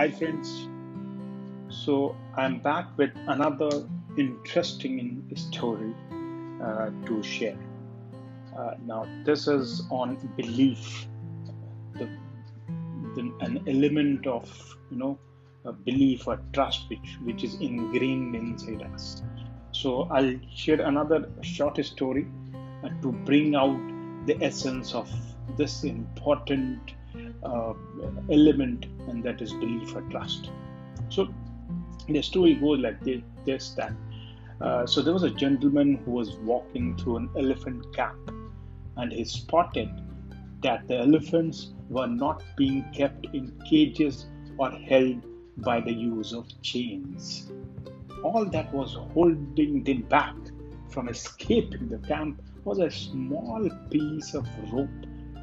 Hi, friends. So, I'm back with another interesting story uh, to share. Uh, now, this is on belief, the, the, an element of you know a belief or trust which which is ingrained inside us. So, I'll share another short story uh, to bring out the essence of this important uh, element, and that is belief or trust. So the story goes like this: that uh, so there was a gentleman who was walking through an elephant camp, and he spotted that the elephants were not being kept in cages or held by the use of chains. All that was holding them back from escaping the camp was a small piece of rope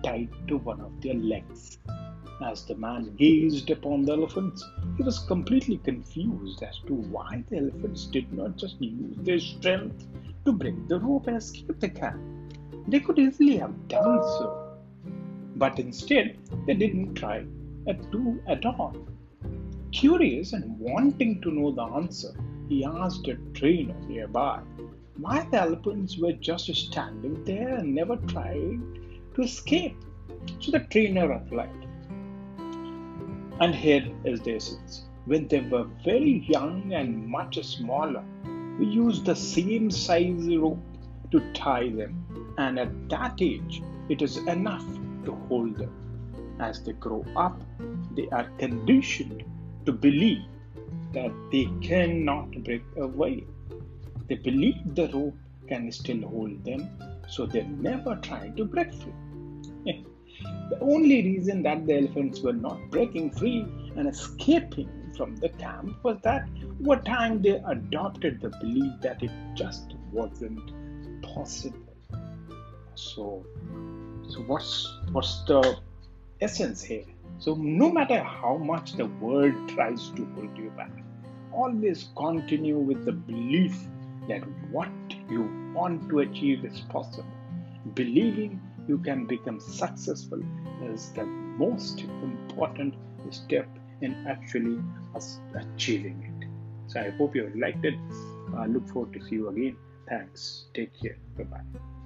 tied to one of their legs. As the man gazed upon the elephants, he was completely confused as to why the elephants did not just use their strength to break the rope and escape the camp. They could easily have done so. But instead, they didn't try at, at all. Curious and wanting to know the answer, he asked a trainer nearby why the elephants were just standing there and never tried to escape. So the trainer replied, and here is the essence. When they were very young and much smaller, we used the same size rope to tie them, and at that age, it is enough to hold them. As they grow up, they are conditioned to believe that they cannot break away. They believe the rope can still hold them, so they never try to break free. The only reason that the elephants were not breaking free and escaping from the camp was that over time they adopted the belief that it just wasn't possible. So, so what's what's the essence here? So no matter how much the world tries to hold you back, always continue with the belief that what you want to achieve is possible. Believing you can become successful is the most important step in actually achieving it. So I hope you liked it. I look forward to see you again. Thanks. Take care. Bye bye.